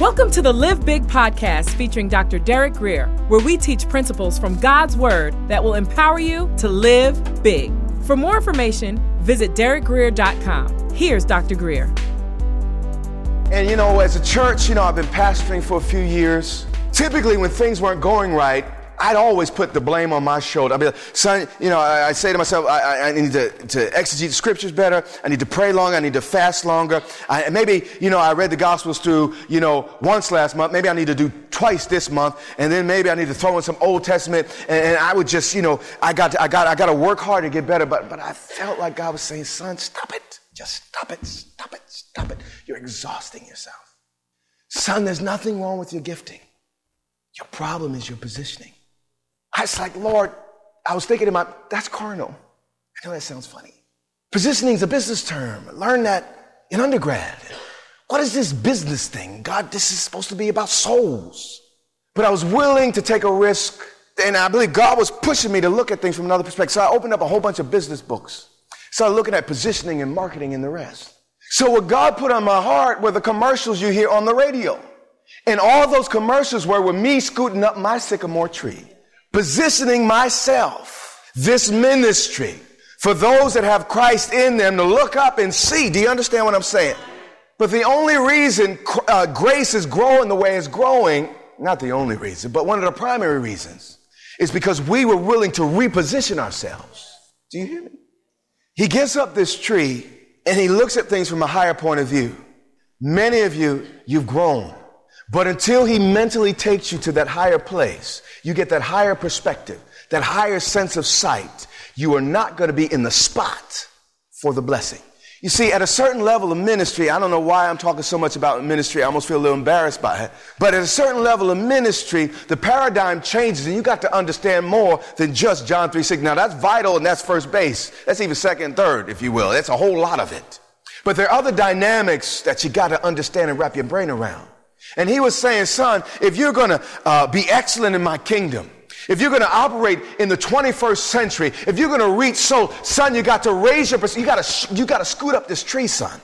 Welcome to the Live Big podcast featuring Dr. Derek Greer, where we teach principles from God's Word that will empower you to live big. For more information, visit derekgreer.com. Here's Dr. Greer. And you know, as a church, you know, I've been pastoring for a few years. Typically, when things weren't going right, I'd always put the blame on my shoulder. I'd be like, son, you know, I, I say to myself, I, I, need to, to, exegete the scriptures better. I need to pray longer. I need to fast longer. I, maybe, you know, I read the gospels through, you know, once last month. Maybe I need to do twice this month. And then maybe I need to throw in some Old Testament. And, and I would just, you know, I got, to, I got, I got to work hard to get better. But, but I felt like God was saying, son, stop it. Just stop it. Stop it. Stop it. You're exhausting yourself. Son, there's nothing wrong with your gifting. Your problem is your positioning. I was like, Lord, I was thinking in my, that's carnal. I know that sounds funny. Positioning is a business term. Learn that in undergrad. What is this business thing? God, this is supposed to be about souls. But I was willing to take a risk, and I believe God was pushing me to look at things from another perspective. So I opened up a whole bunch of business books. Started looking at positioning and marketing and the rest. So what God put on my heart were the commercials you hear on the radio. And all those commercials were with me scooting up my sycamore tree positioning myself, this ministry, for those that have Christ in them to look up and see. Do you understand what I'm saying? But the only reason uh, grace is growing the way it's growing, not the only reason, but one of the primary reasons, is because we were willing to reposition ourselves. Do you hear me? He gets up this tree and he looks at things from a higher point of view. Many of you, you've grown. But until he mentally takes you to that higher place, you get that higher perspective, that higher sense of sight, you are not going to be in the spot for the blessing. You see, at a certain level of ministry, I don't know why I'm talking so much about ministry. I almost feel a little embarrassed by it. But at a certain level of ministry, the paradigm changes and you got to understand more than just John 3 6. Now that's vital and that's first base. That's even second third, if you will. That's a whole lot of it. But there are other dynamics that you got to understand and wrap your brain around. And he was saying, son, if you're going to uh, be excellent in my kingdom, if you're going to operate in the 21st century, if you're going to reach so, son, you got to raise your, you got to, you got to scoot up this tree, son.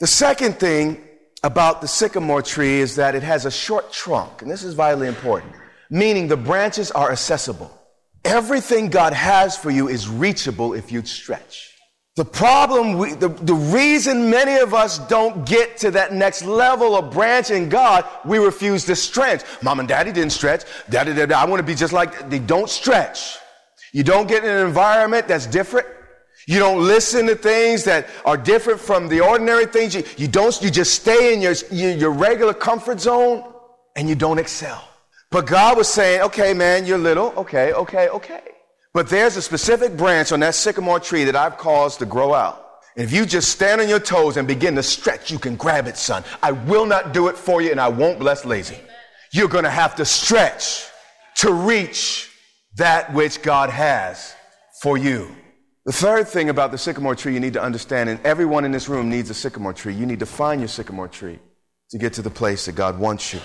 The second thing about the sycamore tree is that it has a short trunk, and this is vitally important, meaning the branches are accessible. Everything God has for you is reachable if you'd stretch. The problem, we, the, the reason many of us don't get to that next level of branch in God, we refuse to stretch. Mom and daddy didn't stretch. Daddy, daddy, I want to be just like, they don't stretch. You don't get in an environment that's different. You don't listen to things that are different from the ordinary things. You, you don't, you just stay in your, your, your regular comfort zone and you don't excel. But God was saying, okay, man, you're little. Okay, okay, okay. But there's a specific branch on that sycamore tree that I've caused to grow out. And if you just stand on your toes and begin to stretch, you can grab it, son. I will not do it for you and I won't bless lazy. You're going to have to stretch to reach that which God has for you. The third thing about the sycamore tree you need to understand, and everyone in this room needs a sycamore tree. You need to find your sycamore tree to get to the place that God wants you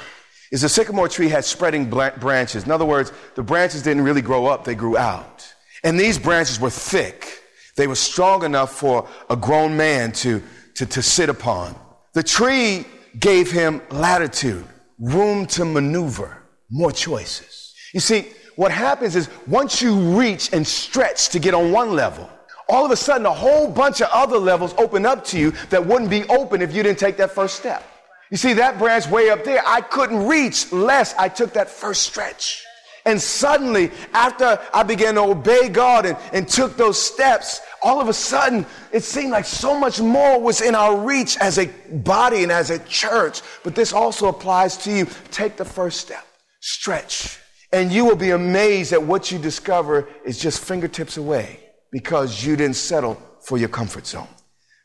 is the sycamore tree had spreading branches. In other words, the branches didn't really grow up, they grew out. And these branches were thick. They were strong enough for a grown man to, to, to sit upon. The tree gave him latitude, room to maneuver, more choices. You see, what happens is once you reach and stretch to get on one level, all of a sudden a whole bunch of other levels open up to you that wouldn't be open if you didn't take that first step. You see, that branch way up there, I couldn't reach less I took that first stretch. And suddenly, after I began to obey God and, and took those steps, all of a sudden, it seemed like so much more was in our reach as a body and as a church. But this also applies to you. Take the first step, stretch, and you will be amazed at what you discover is just fingertips away because you didn't settle for your comfort zone.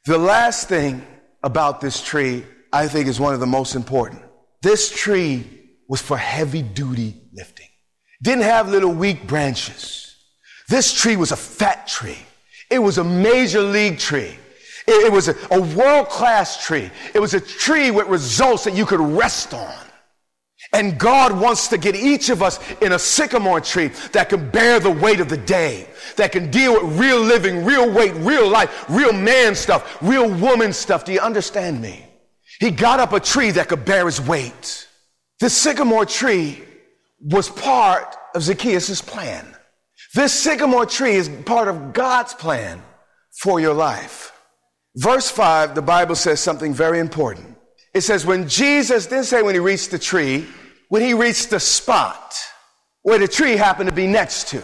The last thing about this tree I think is one of the most important. This tree was for heavy duty lifting. Didn't have little weak branches. This tree was a fat tree. It was a major league tree. It, was a, a world class tree. It was a tree with results that you could rest on. And God wants to get each of us in a sycamore tree that can bear the weight of the day, that can deal with real living, real weight, real life, real man stuff, real woman stuff. Do you understand me? He got up a tree that could bear his weight. This sycamore tree was part of Zacchaeus' plan. This sycamore tree is part of God's plan for your life. Verse 5, the Bible says something very important. It says, when Jesus didn't say when he reached the tree, when he reached the spot where the tree happened to be next to.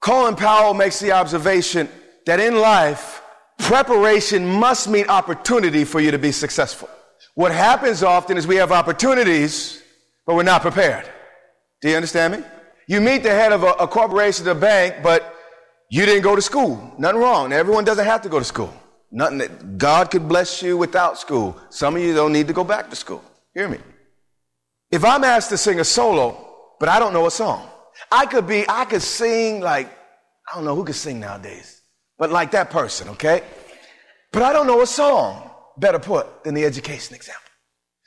Colin Powell makes the observation that in life, preparation must meet opportunity for you to be successful. What happens often is we have opportunities, but we're not prepared. Do you understand me? You meet the head of a, a corporation, a bank, but you didn't go to school. Nothing wrong. Everyone doesn't have to go to school. Nothing that God could bless you without school. Some of you don't need to go back to school. Hear me. If I'm asked to sing a solo, but I don't know a song, I could be, I could sing like, I don't know who could sing nowadays, but like that person, okay? But I don't know a song, better put, than the education example.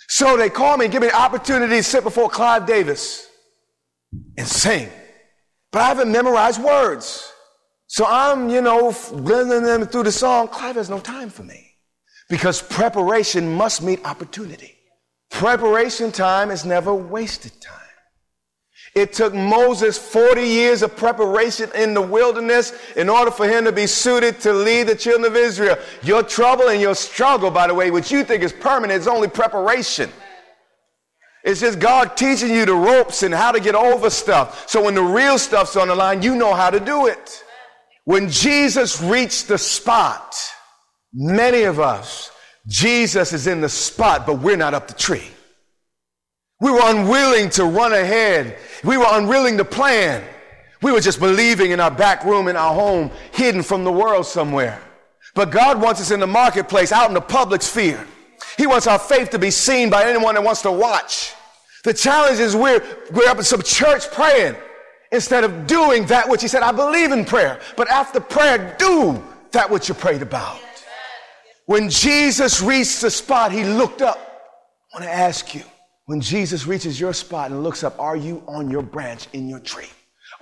So they call me and give me an opportunity to sit before Clive Davis and sing. But I haven't memorized words. So I'm, you know, blending them through the song. Clive has no time for me because preparation must meet opportunity. Preparation time is never wasted time. It took Moses 40 years of preparation in the wilderness in order for him to be suited to lead the children of Israel. Your trouble and your struggle, by the way, which you think is permanent, is only preparation. It's just God teaching you the ropes and how to get over stuff. So when the real stuff's on the line, you know how to do it. When Jesus reached the spot, many of us, Jesus is in the spot, but we're not up the tree. We were unwilling to run ahead. We were unwilling to plan. We were just believing in our back room in our home, hidden from the world somewhere. But God wants us in the marketplace, out in the public sphere. He wants our faith to be seen by anyone that wants to watch. The challenge is we're, we're up in some church praying instead of doing that which he said, I believe in prayer. But after prayer, do that which you prayed about. When Jesus reached the spot, he looked up. I want to ask you, when Jesus reaches your spot and looks up, are you on your branch in your tree?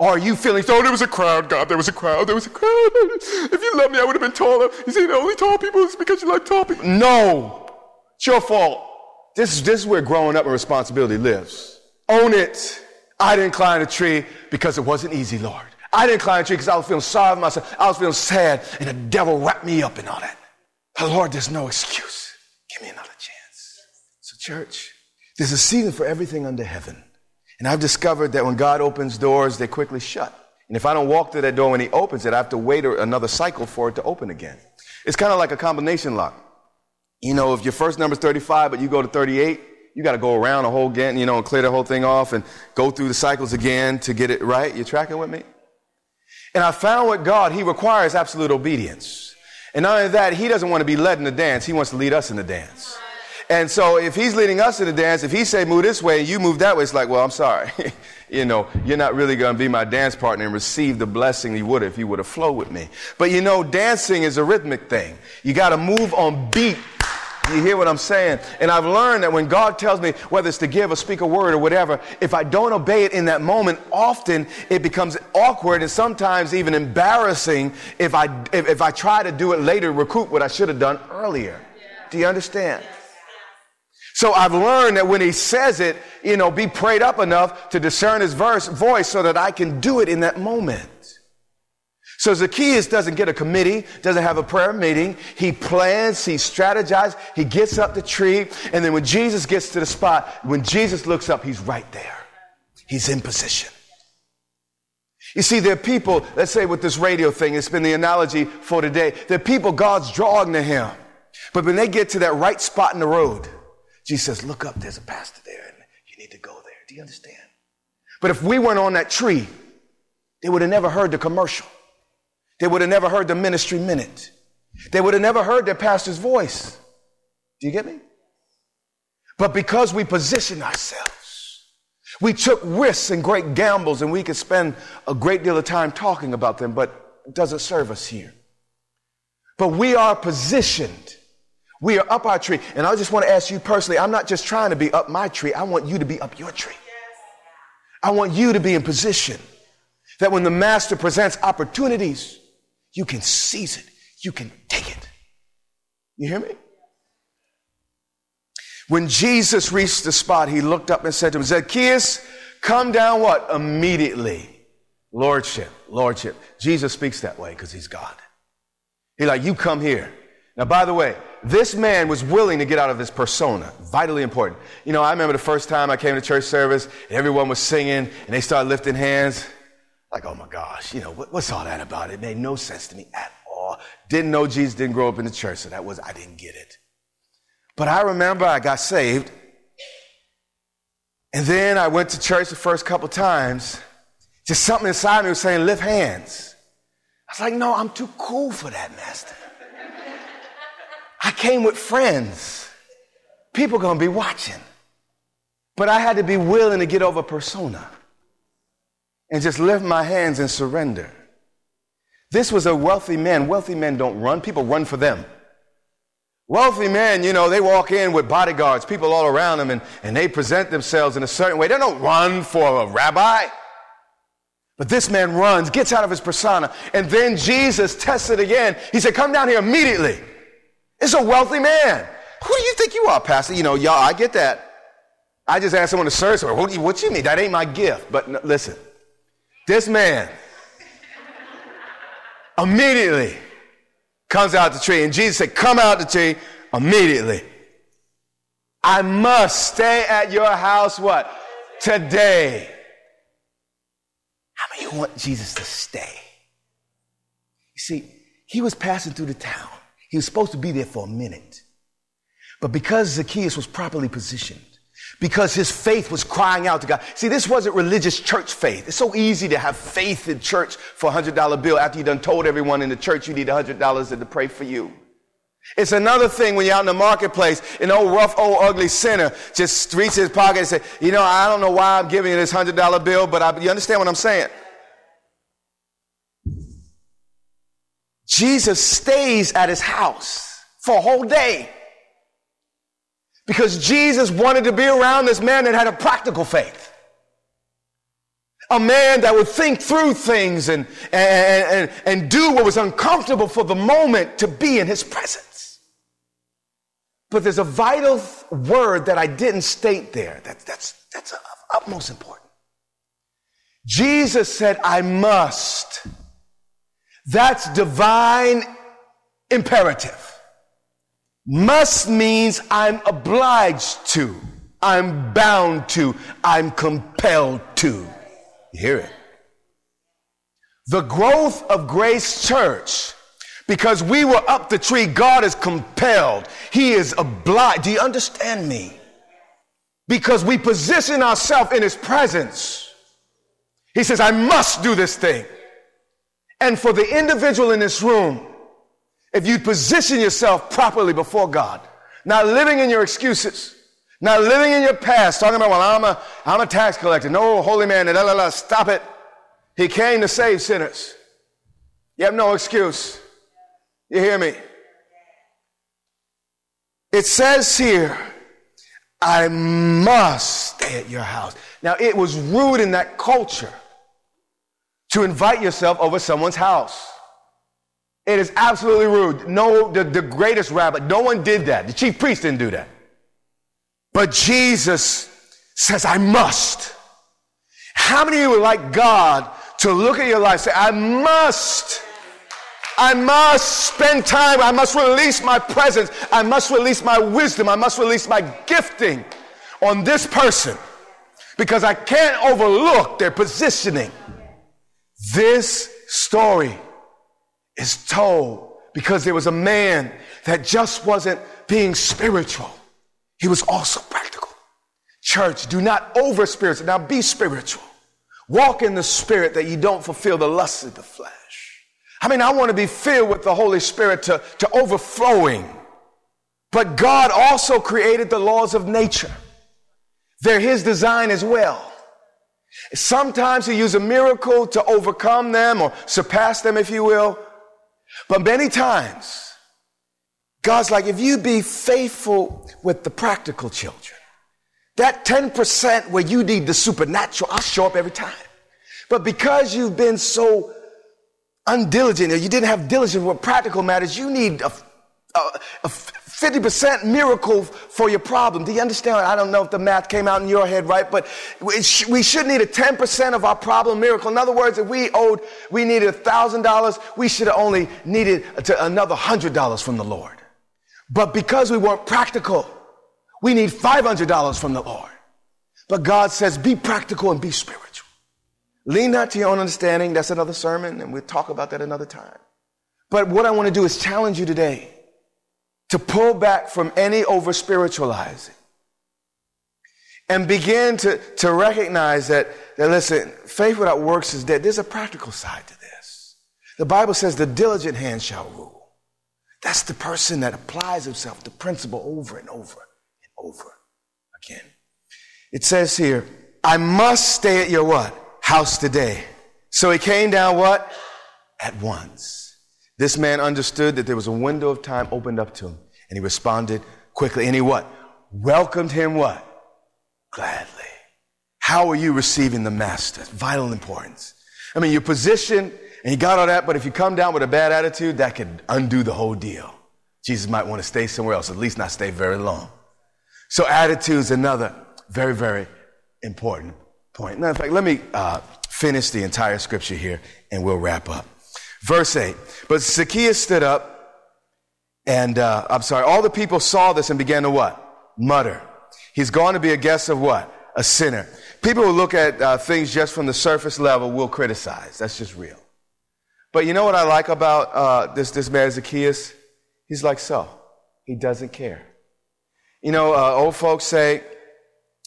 Are you feeling, oh, there was a crowd, God, there was a crowd, there was a crowd. If you loved me, I would have been taller. You see, the only tall people is because you like tall people. No, it's your fault. This, this is where growing up and responsibility lives. Own it. I didn't climb a tree because it wasn't easy, Lord. I didn't climb a tree because I was feeling sorry for myself. I was feeling sad, and the devil wrapped me up in all that. But Lord, there's no excuse. Give me another chance. So, church, there's a season for everything under heaven. And I've discovered that when God opens doors, they quickly shut. And if I don't walk through that door when He opens it, I have to wait another cycle for it to open again. It's kind of like a combination lock. You know, if your first number is 35, but you go to 38, you got to go around the whole again, you know, and clear the whole thing off and go through the cycles again to get it right. You're tracking with me? And I found with God, He requires absolute obedience. And not only that, He doesn't want to be led in the dance, He wants to lead us in the dance. And so if he's leading us in the dance, if he say move this way and you move that way, it's like, well, I'm sorry. you know, you're not really going to be my dance partner and receive the blessing you would if you would have flowed with me. But you know, dancing is a rhythmic thing. You got to move on beat. You hear what I'm saying? And I've learned that when God tells me whether it's to give or speak a word or whatever, if I don't obey it in that moment, often it becomes awkward and sometimes even embarrassing if I, if, if I try to do it later, recoup what I should have done earlier. Do you understand? So I've learned that when he says it, you know, be prayed up enough to discern his verse, voice so that I can do it in that moment. So Zacchaeus doesn't get a committee, doesn't have a prayer meeting. He plans, he strategizes, he gets up the tree, and then when Jesus gets to the spot, when Jesus looks up, he's right there. He's in position. You see, there are people, let's say with this radio thing, it's been the analogy for today. There are people God's drawing to him. But when they get to that right spot in the road, Jesus says, Look up, there's a pastor there, and you need to go there. Do you understand? But if we weren't on that tree, they would have never heard the commercial. They would have never heard the ministry minute. They would have never heard their pastor's voice. Do you get me? But because we positioned ourselves, we took risks and great gambles, and we could spend a great deal of time talking about them, but it doesn't serve us here. But we are positioned we are up our tree. And I just want to ask you personally, I'm not just trying to be up my tree, I want you to be up your tree. I want you to be in position that when the master presents opportunities, you can seize it, you can take it. You hear me? When Jesus reached the spot, he looked up and said to him, Zacchaeus, come down what? Immediately. Lordship, Lordship. Jesus speaks that way because he's God. He's like, you come here. Now, by the way, this man was willing to get out of his persona. Vitally important. You know, I remember the first time I came to church service and everyone was singing and they started lifting hands. Like, oh my gosh, you know, what, what's all that about? It made no sense to me at all. Didn't know Jesus, didn't grow up in the church, so that was, I didn't get it. But I remember I got saved. And then I went to church the first couple times. Just something inside me was saying, lift hands. I was like, no, I'm too cool for that, Master. I came with friends. People gonna be watching. But I had to be willing to get over persona and just lift my hands and surrender. This was a wealthy man. Wealthy men don't run, people run for them. Wealthy men, you know, they walk in with bodyguards, people all around them, and, and they present themselves in a certain way. They don't run for a rabbi. But this man runs, gets out of his persona, and then Jesus tests it again. He said, Come down here immediately. It's a wealthy man. Who do you think you are, Pastor? You know, y'all, I get that. I just asked someone to serve somewhere. What, what you mean? That ain't my gift. But no, listen, this man immediately comes out the tree. And Jesus said, Come out the tree immediately. I must stay at your house what? Today. How many want Jesus to stay? You see, he was passing through the town. He was supposed to be there for a minute. But because Zacchaeus was properly positioned, because his faith was crying out to God. See, this wasn't religious church faith. It's so easy to have faith in church for a $100 bill after you done told everyone in the church you need a $100 to pray for you. It's another thing when you're out in the marketplace, an old rough, old ugly sinner just reaches his pocket and says, you know, I don't know why I'm giving you this $100 bill, but I, you understand what I'm saying? Jesus stays at his house for a whole day because Jesus wanted to be around this man that had a practical faith. A man that would think through things and, and, and, and do what was uncomfortable for the moment to be in his presence. But there's a vital word that I didn't state there. That, that's, that's of utmost important. Jesus said, I must. That's divine imperative. Must means I'm obliged to, I'm bound to, I'm compelled to. You hear it? The growth of Grace Church, because we were up the tree, God is compelled. He is obliged. Do you understand me? Because we position ourselves in His presence. He says, I must do this thing. And for the individual in this room, if you position yourself properly before God, not living in your excuses, not living in your past, talking about, well, I'm a, I'm a tax collector. No, holy man, la, la, la, stop it. He came to save sinners. You have no excuse. You hear me? It says here, I must stay at your house. Now, it was rude in that culture to invite yourself over someone's house. It is absolutely rude. No, the, the greatest rabbi, no one did that. The chief priest didn't do that. But Jesus says, I must. How many of you would like God to look at your life say, I must. I must spend time. I must release my presence. I must release my wisdom. I must release my gifting on this person because I can't overlook their positioning. This story is told because there was a man that just wasn't being spiritual, he was also practical. Church, do not over spiritual. Now be spiritual. Walk in the spirit that you don't fulfill the lusts of the flesh. I mean, I want to be filled with the Holy Spirit to, to overflowing. But God also created the laws of nature. They're His design as well. Sometimes He uses a miracle to overcome them or surpass them, if you will. But many times, God's like, if you be faithful with the practical children, that 10% where you need the supernatural, I'll show up every time. But because you've been so undiligent, or you didn't have diligence with practical matters, you need a, a, a 50% miracle for your problem. Do you understand? I don't know if the math came out in your head right, but we should need a 10% of our problem miracle. In other words, if we owed, we needed $1,000, we should have only needed another $100 from the Lord. But because we weren't practical, we need $500 from the Lord. But God says, be practical and be spiritual. Lean not to your own understanding. That's another sermon, and we'll talk about that another time. But what I want to do is challenge you today to pull back from any over spiritualizing and begin to, to recognize that, that, listen, faith without works is dead. There's a practical side to this. The Bible says the diligent hand shall rule. That's the person that applies himself to principle over and over and over again. It says here, I must stay at your what? House today. So he came down what? At once. This man understood that there was a window of time opened up to him, and he responded quickly. And he what? Welcomed him what? Gladly. How are you receiving the master? Vital importance. I mean, your position, and you got all that, but if you come down with a bad attitude, that could undo the whole deal. Jesus might want to stay somewhere else, at least not stay very long. So attitude is another very, very important point. Now, in fact, let me uh, finish the entire scripture here, and we'll wrap up. Verse 8. But Zacchaeus stood up, and uh, I'm sorry, all the people saw this and began to what? Mutter. He's going to be a guest of what? A sinner. People who look at uh, things just from the surface level will criticize. That's just real. But you know what I like about uh, this, this man Zacchaeus? He's like so. He doesn't care. You know, uh, old folks say,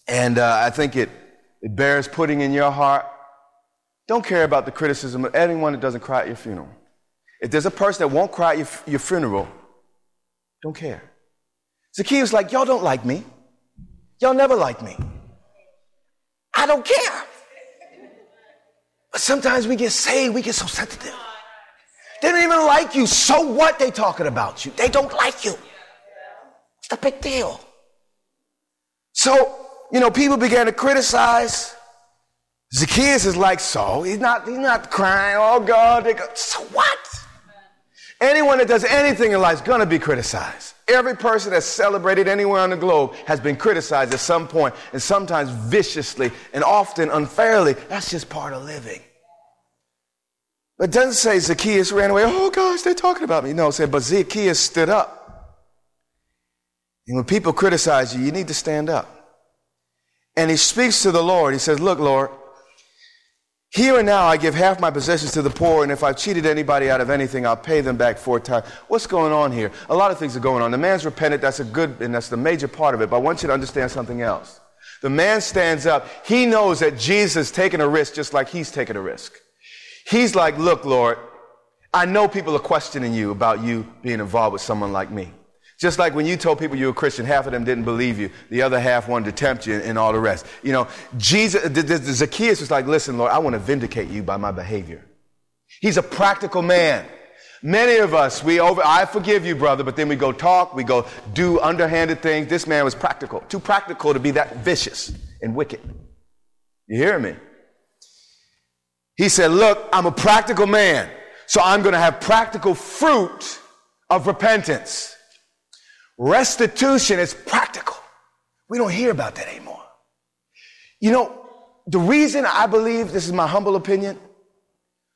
and uh, I think it, it bears putting in your heart, don't care about the criticism of anyone that doesn't cry at your funeral. If there's a person that won't cry at your, your funeral, don't care. Zacchaeus like, y'all don't like me. Y'all never like me. I don't care. But sometimes we get saved, we get so sensitive. They don't even like you. So what they talking about you? They don't like you. It's a big deal. So, you know, people began to criticize Zacchaeus is like so. He's not, he's not crying, oh God. Go, so what? Anyone that does anything in life is going to be criticized. Every person that's celebrated anywhere on the globe has been criticized at some point, and sometimes viciously and often unfairly. That's just part of living. But doesn't say Zacchaeus ran away. Oh gosh, they're talking about me. No, it said, but Zacchaeus stood up. And when people criticize you, you need to stand up. And he speaks to the Lord. He says, Look, Lord, here and now, I give half my possessions to the poor, and if I've cheated anybody out of anything, I'll pay them back four times. What's going on here? A lot of things are going on. The man's repentant, that's a good, and that's the major part of it, but I want you to understand something else. The man stands up. He knows that Jesus is taking a risk just like he's taking a risk. He's like, Look, Lord, I know people are questioning you about you being involved with someone like me. Just like when you told people you were a Christian, half of them didn't believe you. The other half wanted to tempt you and all the rest. You know, Jesus, the, the, the Zacchaeus was like, listen, Lord, I want to vindicate you by my behavior. He's a practical man. Many of us, we over, I forgive you, brother, but then we go talk, we go do underhanded things. This man was practical, too practical to be that vicious and wicked. You hear me? He said, look, I'm a practical man, so I'm going to have practical fruit of repentance. Restitution is practical. We don't hear about that anymore. You know, the reason I believe, this is my humble opinion,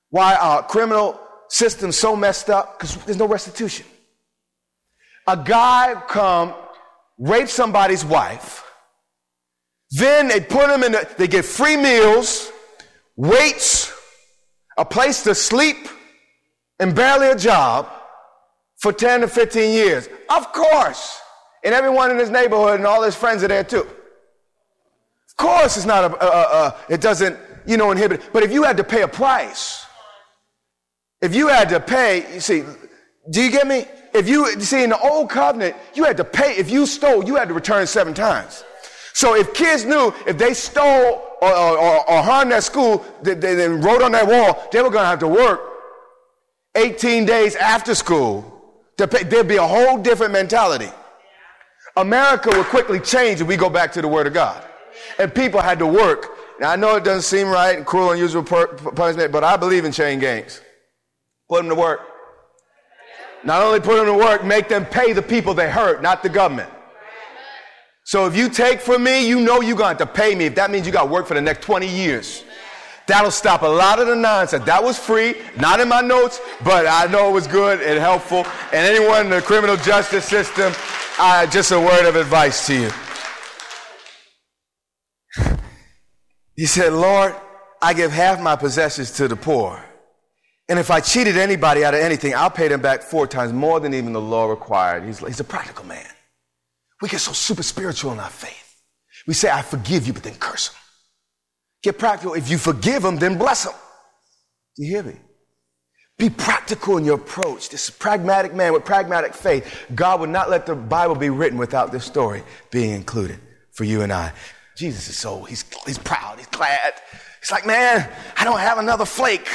why our criminal system's so messed up, because there's no restitution. A guy come, rape somebody's wife, then they put him in, the, they get free meals, weights, a place to sleep, and barely a job for 10 to 15 years. Of course. And everyone in his neighborhood and all his friends are there too. Of course, it's not a, a, a, it doesn't, you know, inhibit. But if you had to pay a price, if you had to pay, you see, do you get me? If you, you see, in the old covenant, you had to pay. If you stole, you had to return seven times. So if kids knew if they stole or, or, or harmed that school, they, they, they wrote on that wall, they were going to have to work 18 days after school There'd be a whole different mentality. America would quickly change if we go back to the Word of God. And people had to work. Now, I know it doesn't seem right and cruel, and unusual punishment, but I believe in chain gangs. Put them to work. Not only put them to work, make them pay the people they hurt, not the government. So if you take from me, you know you're going to have to pay me. If that means you got to work for the next 20 years. That'll stop a lot of the nonsense. That was free, not in my notes, but I know it was good and helpful. And anyone in the criminal justice system, uh, just a word of advice to you. He said, Lord, I give half my possessions to the poor. And if I cheated anybody out of anything, I'll pay them back four times more than even the law required. He's, he's a practical man. We get so super spiritual in our faith. We say, I forgive you, but then curse them. Get practical. If you forgive them, then bless them. Do you hear me? Be practical in your approach. This pragmatic man with pragmatic faith. God would not let the Bible be written without this story being included for you and I. Jesus is so, he's, he's proud, he's glad. He's like, man, I don't have another flake.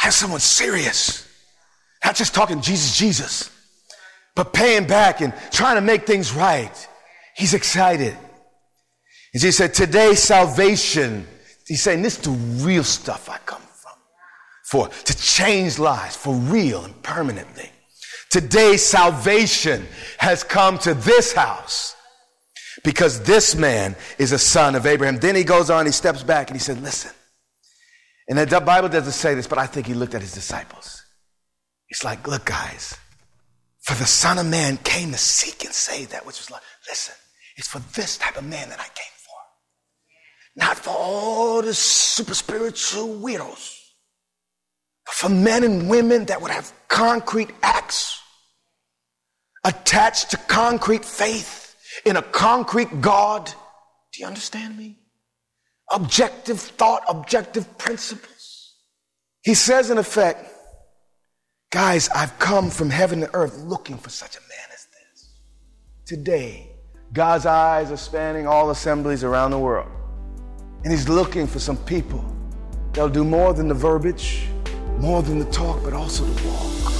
I have someone serious. Not just talking Jesus, Jesus, but paying back and trying to make things right. He's excited. And he said, Today, salvation, he's saying, This is the real stuff I come from. For to change lives for real and permanently. Today, salvation has come to this house because this man is a son of Abraham. Then he goes on, he steps back and he said, Listen. And the Bible doesn't say this, but I think he looked at his disciples. He's like, Look, guys, for the Son of Man came to seek and save that which was lost. Listen, it's for this type of man that I came not for all the super spiritual weirdos, but for men and women that would have concrete acts attached to concrete faith in a concrete God. Do you understand me? Objective thought, objective principles. He says, in effect, guys, I've come from heaven to earth looking for such a man as this. Today, God's eyes are spanning all assemblies around the world. And he's looking for some people that'll do more than the verbiage, more than the talk, but also the walk.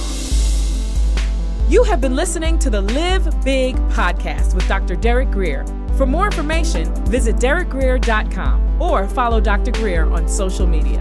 You have been listening to the Live Big podcast with Dr. Derek Greer. For more information, visit derekgreer.com or follow Dr. Greer on social media.